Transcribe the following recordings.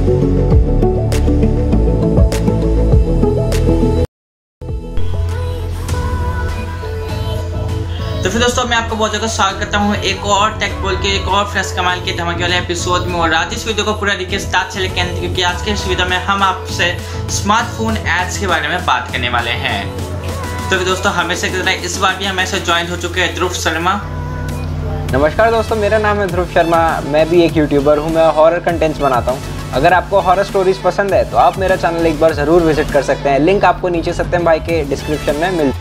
तो फिर दोस्तों, मैं आपको बहुत ज़्यादा स्वागत करता हूँ एक और टेक बोल के, एक और फ्रेश कमाल के धमाके वाले एपिसोड में। और आज इस वीडियो को पूरा देखिए स्टार्ट से लेकर क्योंकि आज के इस वीडियो में हम आपसे स्मार्टफ़ोन एड्स के बारे में बात करने वाले हैं। तो फिर दोस्तों हमेशा की तरह इस बार भी हमेशा ज्वाइन हो चुके हैं ध्रुव शर्मा। नमस्कार दोस्तों, मेरा नाम है ध्रुव शर्मा। मैं भी एक यूट्यूबर हूँ, मैं हॉरर कंटेंट्स बनाता हूँ। अगर आपको हॉरर स्टोरीज पसंद है तो आप मेरा चैनल एक बार ज़रूर विज़िट कर सकते हैं। लिंक आपको नीचे सत्यम भाई के डिस्क्रिप्शन में मिल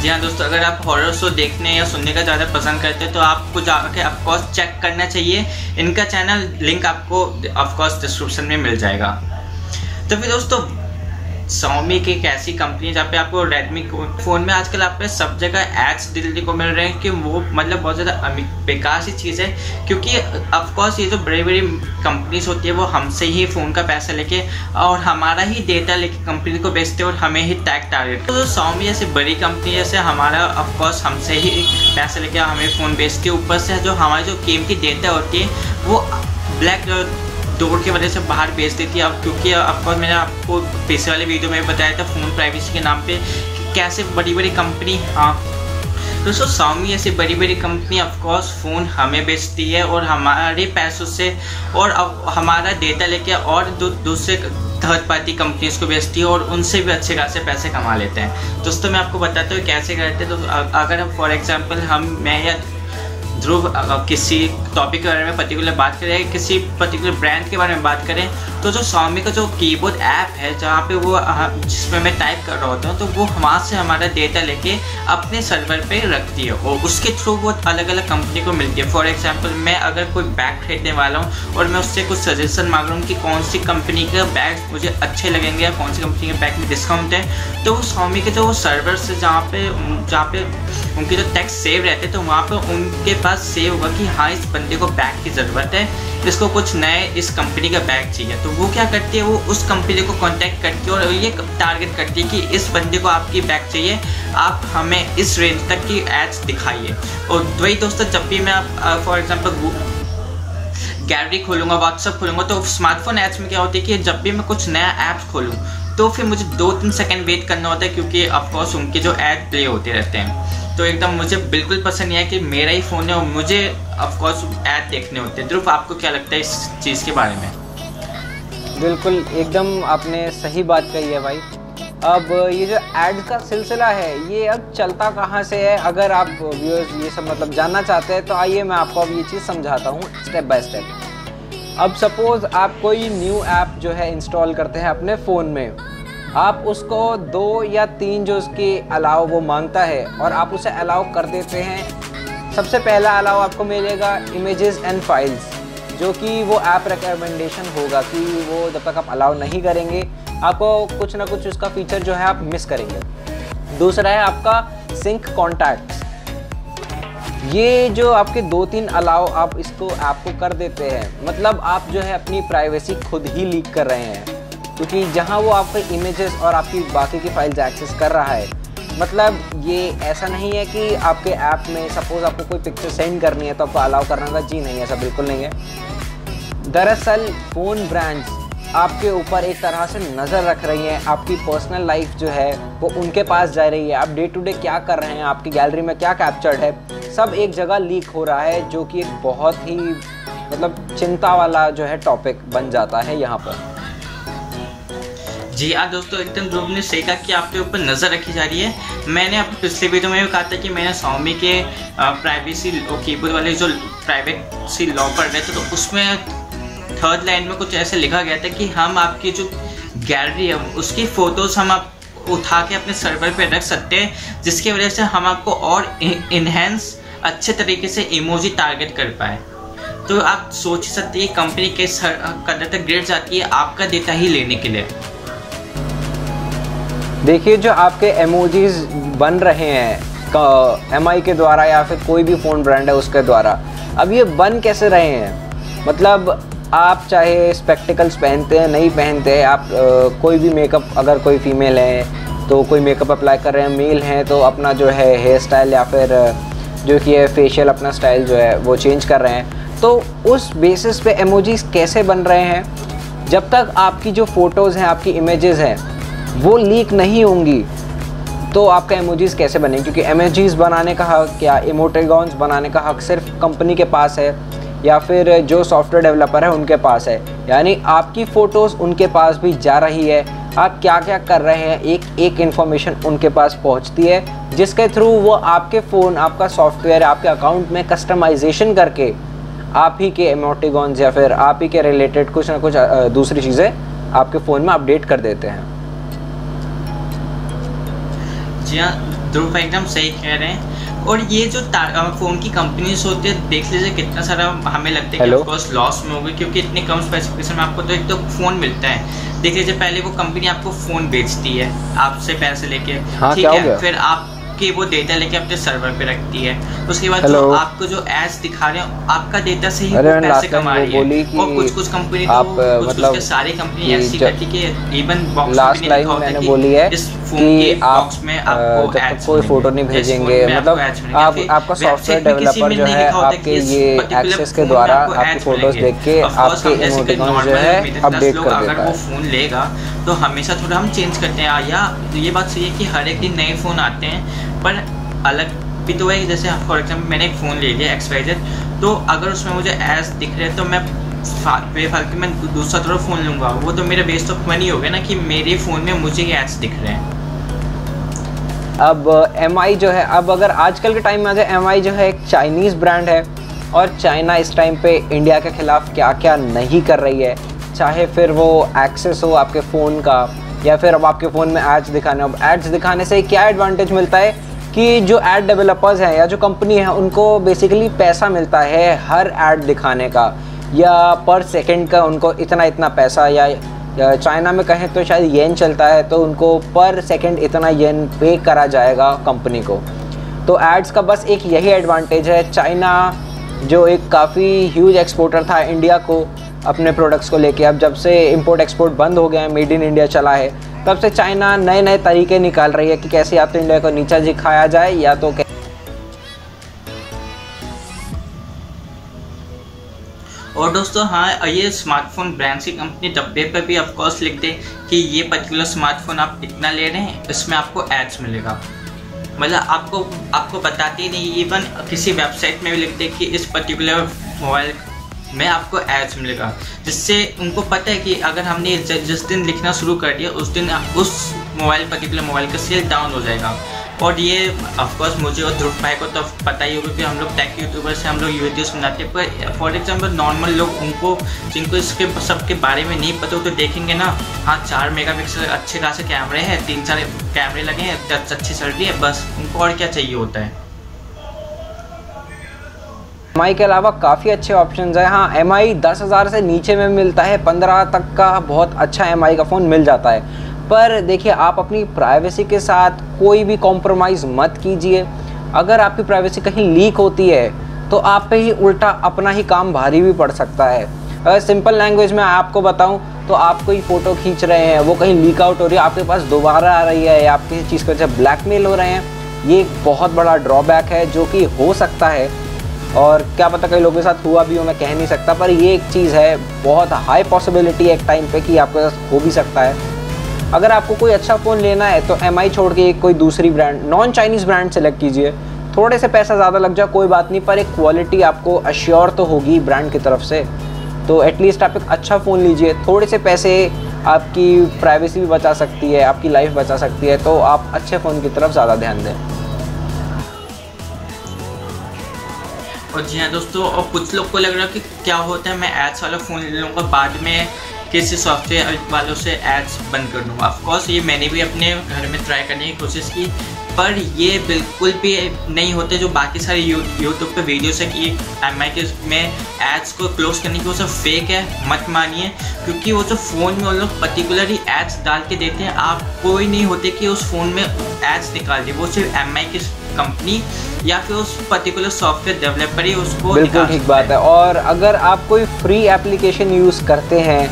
जी हाँ दोस्तों, अगर आप हॉरर शो देखने या सुनने का ज़्यादा पसंद करते हैं तो आपको जाके ऑफकोर्स चेक करना चाहिए। इनका चैनल लिंक आपको ऑफकोर्स डिस्क्रिप्शन में मिल जाएगा। तो फिर दोस्तों सोमी की एक ऐसी कंपनी जहाँ पे आपको रेडमी फ़ोन में आजकल आप पे सब जगह एड्स दिल्ली को मिल रहे हैं कि वो मतलब बहुत ज़्यादा बेकार सी चीज़ है। क्योंकि ऑफकोर्स ये जो बड़ी बड़ी कंपनीज़ होती है, वो हमसे ही फ़ोन का पैसा लेके और हमारा ही डेटा लेके कंपनी को बेचते हैं और हमें ही टैग टारगेट तो सोमी ऐसी बड़ी कंपनी जैसे हमारा ऑफकोर्स हमसे ही पैसा लेके हमें फ़ोन बेचती है। ऊपर से जो हमारी जो कीमती डेटा होती है, वो ब्लैक दौड़ की वजह से बाहर भेज देती है अब क्योंकि आपको मैंने आपको पैसे वाले वीडियो में बताया था फ़ोन प्राइवेसी के नाम पे कैसे बड़ी बड़ी कंपनी हाँ। दोस्तों स्वामी ऐसी बड़ी बड़ी कंपनी ऑफकोर्स फ़ोन हमें बेचती है और हमारे पैसों से और अब हमारा डेटा लेके और दूसरे थर्ड पार्टी कंपनीज़ को बेचती है और उनसे भी अच्छे खासे पैसे कमा लेते हैं। दोस्तों, मैं आपको बताता हूँ कैसे करते हैं। तो अगर हम फॉर एग्जांपल हम, मैं या ध्रुव किसी टॉपिक के बारे में पर्टिकुलर बात करें, किसी पर्टिकुलर ब्रांड के बारे में बात करें तो जो स्वामी का जो कीबोर्ड ऐप है, जहाँ पे वो जिसमें मैं टाइप कर रहा होता हूँ तो वो वहाँ से हमारा डेटा लेके अपने सर्वर पे रखती है। और उसके थ्रू वो अलग अलग कंपनी को मिलती है। फॉर एग्ज़ाम्पल मैं अगर कोई बैग खरीदने वाला हूँ और मैं उससे कुछ सजेशन मांग रहा हूँ कि कौन सी कंपनी के बैग मुझे अच्छे लगेंगे या कौन सी कंपनी के बैग में डिस्काउंट है तो वो स्वामी के जो सर्वर से जहाँ पे जहाँ पे उनके जो टैक्स सेव रहते हैं तो वहाँ पर उनके पास सेव होगा कि हाँ इस बंदे को बैग की ज़रूरत है। इसको कुछ नए इस कंपनी का बैग चाहिए। तो वो क्या करती है, वो उस कंपनी को कांटेक्ट करती है और ये टारगेट करती है कि इस बंदे को आपकी बैग चाहिए, आप हमें इस रेंज तक की एड्स दिखाइए। और वही दोस्तों, जब भी मैं आप फॉर एग्ज़ाम्पल गैलरी खोलूँगा व्हाट्सअप खोलूँगा तो स्मार्टफ़ोन ऐप्स में क्या होती है कि जब भी मैं कुछ नया ऐप्स खोलूँ तो फिर मुझे दो तीन सेकंड वेट करना होता है, क्योंकि ऑफकोर्स उनके जो ऐड प्ले होते रहते हैं। तो एकदम मुझे बिल्कुल पसंद नहीं है कि मेरा ही फ़ोन है और मुझे ऑफकोर्स ऐड देखने होते हैं। ध्रुव, आपको क्या लगता है इस चीज़ के बारे में? बिल्कुल, एकदम आपने सही बात कही है भाई। अब ये जो एड का सिलसिला है, ये अब चलता कहाँ से है? अगर आप व्यूअर्स ये सब मतलब जानना चाहते हैं तो आइए मैं आपको अब ये चीज़ समझाता हूँ स्टेप बाय स्टेप अब सपोज़ आप कोई न्यू ऐप जो है इंस्टॉल करते हैं अपने फ़ोन में। आप उसको दो या तीन जो उसकी अलाव वो माँगता है और आप उसे अलाउ कर देते हैं। सबसे पहला अलाव आपको मिलेगा इमेजेस एंड फाइल्स जो कि वो ऐप रिकमेंडेशन होगा कि वो जब तक आप अलाउ नहीं करेंगे, आपको कुछ ना कुछ उसका फीचर जो है आप मिस करेंगे। दूसरा है आपका सिंक कॉन्टैक्ट ये जो आपके दो तीन अलाव आप इसको ऐप को कर देते हैं मतलब आप जो है अपनी प्राइवेसी खुद ही लीक कर रहे हैं। क्योंकि जहाँ वो आपके इमेजेस और आपकी बाकी की फाइल्स एक्सेस कर रहा है मतलब ये ऐसा नहीं है कि आपके ऐप में सपोज़ आपको कोई पिक्चर सेंड करनी है तो आपको अलाउ करना होगा जी नहीं, ऐसा बिल्कुल नहीं है। दरअसल फ़ोन ब्रांड्स आपके ऊपर एक तरह से नज़र रख रही हैं। आपकी पर्सनल लाइफ जो है, वो उनके पास जा रही है। आप डे टू डे क्या कर रहे हैं? आपकी गैलरी में क्या कैप्चर्ड है? सब एक जगह लीक हो रहा है, जो कि एक बहुत ही मतलब चिंता वाला जो है टॉपिक बन जाता है यहाँ पर। जी हाँ दोस्तों, एकदम ध्रुव ने सही कहा कि आपके ऊपर नज़र रखी जा रही है। मैंने अपने पिछले वीडियो में भी कहा था कि मैंने स्वामी के प्राइवेसी कीबोर्ड वाले जो प्राइवेट सी लॉ पढ़ रहे थे तो उसमें थर्ड लाइन में कुछ ऐसे लिखा गया था कि हम आपकी जो गैलरी है, उसकी फ़ोटोज़ हम आप उठा के अपने सर्वर पे रख सकते हैं, जिसकी वजह से हम आपको और इन्हेंस अच्छे तरीके से इमोजी टारगेट कर पाए। तो आप सोच सकते हैं कंपनी किस कदर तक गिर जाती है आपका डेटा ही लेने के लिए। देखिए जो आपके एमओजीज बन रहे हैं MI के द्वारा या फिर कोई भी फ़ोन ब्रांड है उसके द्वारा अब ये बन कैसे रहे हैं? मतलब आप चाहे स्पेक्टिकल्स पहनते हैं नहीं पहनते हैं आप आ, कोई भी मेकअप अगर कोई फीमेल है तो कोई मेकअप अप्लाई कर रहे हैं मेल हैं तो अपना जो है हेयर स्टाइल या फिर जो कि है फेशियल अपना स्टाइल जो है वो चेंज कर रहे हैं। तो उस बेसिस पे एमोजीज कैसे बन रहे हैं? जब तक आपकी जो फ़ोटोज़ हैं आपकी इमेजेस हैं वो लीक नहीं होंगी। तो आपका एमोजीज कैसे बने? क्योंकि एमोजीज बनाने का हक या इमोटेगॉन्स बनाने का हक सिर्फ़ कंपनी के पास है या फिर जो सॉफ्टवेयर डेवलपर है उनके पास है। यानी आपकी फ़ोटोज़ उनके पास भी जा रही है। आप क्या क्या कर रहे हैं? एक एक इन्फॉर्मेशन उनके पास पहुँचती है, जिसके थ्रू वो आपके फ़ोन आपका सॉफ्टवेयर आपके अकाउंट में कस्टमाइजेशन करके आप ही के एमोटिगॉन्स या फिर आप ही के रिलेटेड कुछ ना कुछ दूसरी चीज़ें आपके फ़ोन में अपडेट कर देते हैं। जी हाँ ध्रुव एकदम सही कह रहे हैं। और ये जो फ़ोन की कंपनीज़ होती है देख लीजिए कितना सारा हमें लगता है कि ऑफकोर्स लॉस में होगी क्योंकि इतने कम स्पेसिफिकेशन में आपको तो एक तो फ़ोन मिलता है। देख लीजिए पहले वो कंपनी आपको फ़ोन बेचती है आपसे पैसे लेके। ठीक हाँ, ठीक है फिर आप कि वो डेटा लेके अपने सर्वर पे रखती है। उसके बाद जो आपको जो एड्स दिखा रहे हैं आपका डेटा से ही पैसे कमा रही है। और कुछ कुछ कंपनी तो कुछ मतलब सारी कंपनी ऐसी करती कि इवन बॉक्स लास्ट लाइन मैंने बोली है इस कि आप में आपको तक कोई फ़ोटो नहीं भेजेंगे मतलब आप आपका सॉफ्टवेयर डेवलपर जो है आपके ये एक्सेस के द्वारा आपकी फ़ोटोज़ देख के आपके इमोटिकॉन जो है अपडेट कर देता है। वो फ़ोन लेगा तो हमेशा थोड़ा हम चेंज करते हैं। या ये बात सही है कि हर एक दिन नए फ़ोन आते हैं पर अलग भी तो है जैसे फॉर एग्ज़ाम्पल मैंने एक फ़ोन ले लिया एक्सवाइजेड तो अगर उसमें मुझे एस दिख रहे तो मैं बेफालतू मैं दूसरा थोड़ा फ़ोन लूँगा। वो तो मेरा वेस्ट ऑफ़ मनी हो गया ना कि मेरे फ़ोन में मुझे ये एड्स दिख रहे हैं। अब एम जो है, अब अगर आजकल के टाइम में जाए एम जो है एक चाइनीज़ ब्रांड है, और चाइना इस टाइम पे इंडिया के ख़िलाफ़ क्या क्या नहीं कर रही है, चाहे फिर वो एक्सेस हो आपके फ़ोन का, या फिर अब आपके फ़ोन में एड्स दिखाने, अब एड्स दिखाने से क्या एडवांटेज मिलता है? कि जो एड डेवलपर्स हैं या जो कंपनी है, उनको बेसिकली पैसा मिलता है हर एड दिखाने का या पर सेकंड का उनको इतना इतना पैसा या चाइना में कहें तो शायद येन चलता है तो उनको पर सेकंड इतना येन पे करा जाएगा कंपनी को। तो एड्स का बस एक यही एडवांटेज है, चाइना जो एक काफ़ी ह्यूज एक्सपोर्टर था इंडिया को, अपने प्रोडक्ट्स को लेके। अब जब से इंपोर्ट एक्सपोर्ट बंद हो गया है मेड इन इंडिया चला है तब से चाइना नए नए तरीके निकाल रही है कि कैसे या तो इंडिया को नीचा दिखाया जाए, या तो और दोस्तों हाँ ये स्मार्टफ़ोन ब्रांड्स की कंपनी डब्बे पर भी ऑफकोर्स लिख दे कि ये पर्टिकुलर स्मार्टफ़ोन आप इतना ले रहे हैं, इसमें आपको एड्स मिलेगा। मतलब आपको आपको बताती नहीं इवन किसी वेबसाइट में भी लिख दे कि इस पर्टिकुलर मोबाइल में आपको एड्स मिलेगा। जिससे उनको पता है कि अगर हमने जिस दिन लिखना शुरू कर दिया, उस दिन उस मोबाइल पर्टिकुलर मोबाइल का सेल डाउन हो जाएगा। और ये ऑफकोर्स मुझे और ध्रुव भाई को तो पता ही होगा कि हम लोग टेक यूट्यूबर से हम लोग वीडियोस बनाते हैं। पर फॉर एग्जांपल नॉर्मल लोग उनको, जिनको इसके, सबके बारे में नहीं पता हो तो देखेंगे ना हाँ चार मेगापिक्सल अच्छे खासे कैमरे हैं तीन चार कैमरे लगे हैं टच अच्छी चल रही है, बस उनको और क्या चाहिए होता है? एम के अलावा काफ़ी अच्छे ऑप्शन है। हाँ एम आई दस हज़ार से नीचे में मिलता है, पंद्रह तक का बहुत अच्छा MI का फ़ोन मिल जाता है। पर देखिए, आप अपनी प्राइवेसी के साथ कोई भी कॉम्प्रोमाइज़ मत कीजिए। अगर आपकी प्राइवेसी कहीं लीक होती है तो आप पे ही उल्टा अपना ही काम भारी भी पड़ सकता है। अगर सिंपल लैंग्वेज में आपको बताऊँ तो आप कोई फ़ोटो खींच रहे हैं, वो कहीं लीक आउट हो रही है, आपके पास दोबारा आ रही है, या आप किसी चीज़ को जब ब्लैकमेल हो रहे हैं, ये एक बहुत बड़ा ड्रॉबैक है, जो कि हो सकता है। और क्या पता कई लोगों के साथ हुआ भी हो, मैं कह नहीं सकता, पर ये एक चीज़ है, बहुत हाई पॉसिबिलिटी है एक टाइम पे कि आपके साथ हो भी सकता है। अगर आपको कोई अच्छा फ़ोन लेना है तो एमआई छोड़ के कोई दूसरी brand non Chinese brand select कीजिए। थोड़े से पैसा ज़्यादा लग जाए, कोई बात नहीं, पर एक क्वालिटी आपको अश्योर तो होगी ब्रांड की तरफ़ से। तो एटलीस्ट आप एक अच्छा फ़ोन लीजिए, थोड़े से पैसे आपकी प्राइवेसी भी बचा सकती है, आपकी लाइफ बचा सकती है तो आप अच्छे फ़ोन की तरफ़ ज़्यादा ध्यान दें। और जी हाँ दोस्तों, और कुछ लोग को लग रहा है कि क्या होता है, मैं एड्स वाला फ़ोन ले लूँगा, बाद में किसी सॉफ्टवेयर वालों से एड्स बंद कर दूँगा। ऑफकोर्स ये मैंने भी अपने घर में ट्राई करने की कोशिश की, पर ये बिल्कुल भी नहीं होते जो बाकी सारे यूट्यूब पे वीडियोस है कि एम आई के में एड्स को क्लोज करने की, वो सब फेक है, मत मानिए, क्योंकि वो जो फ़ोन में वो लोग पर्टिकुलरली एड्स डाल के देते हैं, आप कोई नहीं होते कि उस फ़ोन में एड्स निकाल दिए वो सिर्फ़ एम आई की कंपनी या फिर उस पर्टिकुलर सॉफ्टवेयर डेवलपर ही उसको बिल्कुल ठीक बात है। और अगर आप कोई फ्री एप्लीकेशन यूज़ करते हैं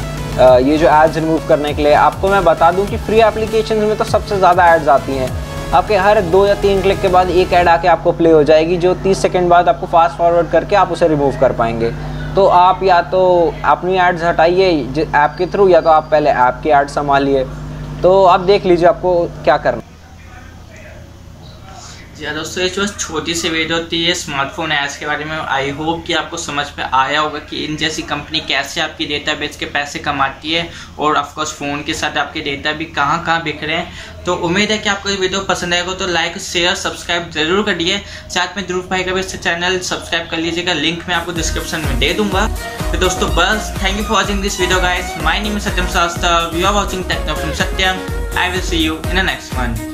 ये जो एड्स रिमूव करने के लिए आपको मैं बता दूँ कि फ्री एप्लीकेशन में तो सबसे ज़्यादा एड्स आती हैं। आपके हर दो या तीन क्लिक के बाद एक ऐड आके आपको प्ले हो जाएगी जो तीस सेकेंड बाद आपको फास्ट फॉरवर्ड करके आप उसे रिमूव कर पाएँगे। तो आप या तो अपनी एड्स हटाइए ऐप के थ्रू या तो आप पहले ऐप की एड संभालिए। तो आप देख लीजिए आपको क्या करना जी दोस्तों ये जो छोटी सी वीडियो थी ये स्मार्टफ़ोन एड्स के बारे में आई होप कि आपको समझ में आया होगा कि इन जैसी कंपनी कैसे आपकी डेटा बेच के पैसे कमाती है और ऑफकोर्स फ़ोन के साथ आपके डेटा भी कहाँ कहाँ बिक रहे हैं। तो उम्मीद है कि आपको ये वीडियो पसंद आएगा तो लाइक शेयर सब्सक्राइब ज़रूर करिए। साथ में ध्रुव भाई का भी चैनल सब्सक्राइब कर लीजिएगा लिंक मैं आपको डिस्क्रिप्शन में दे दूँगा। तो दोस्तों, बस thank you for watching this video guys my name Satyam Shastra you are watching Techno from Satyam I will see you in next one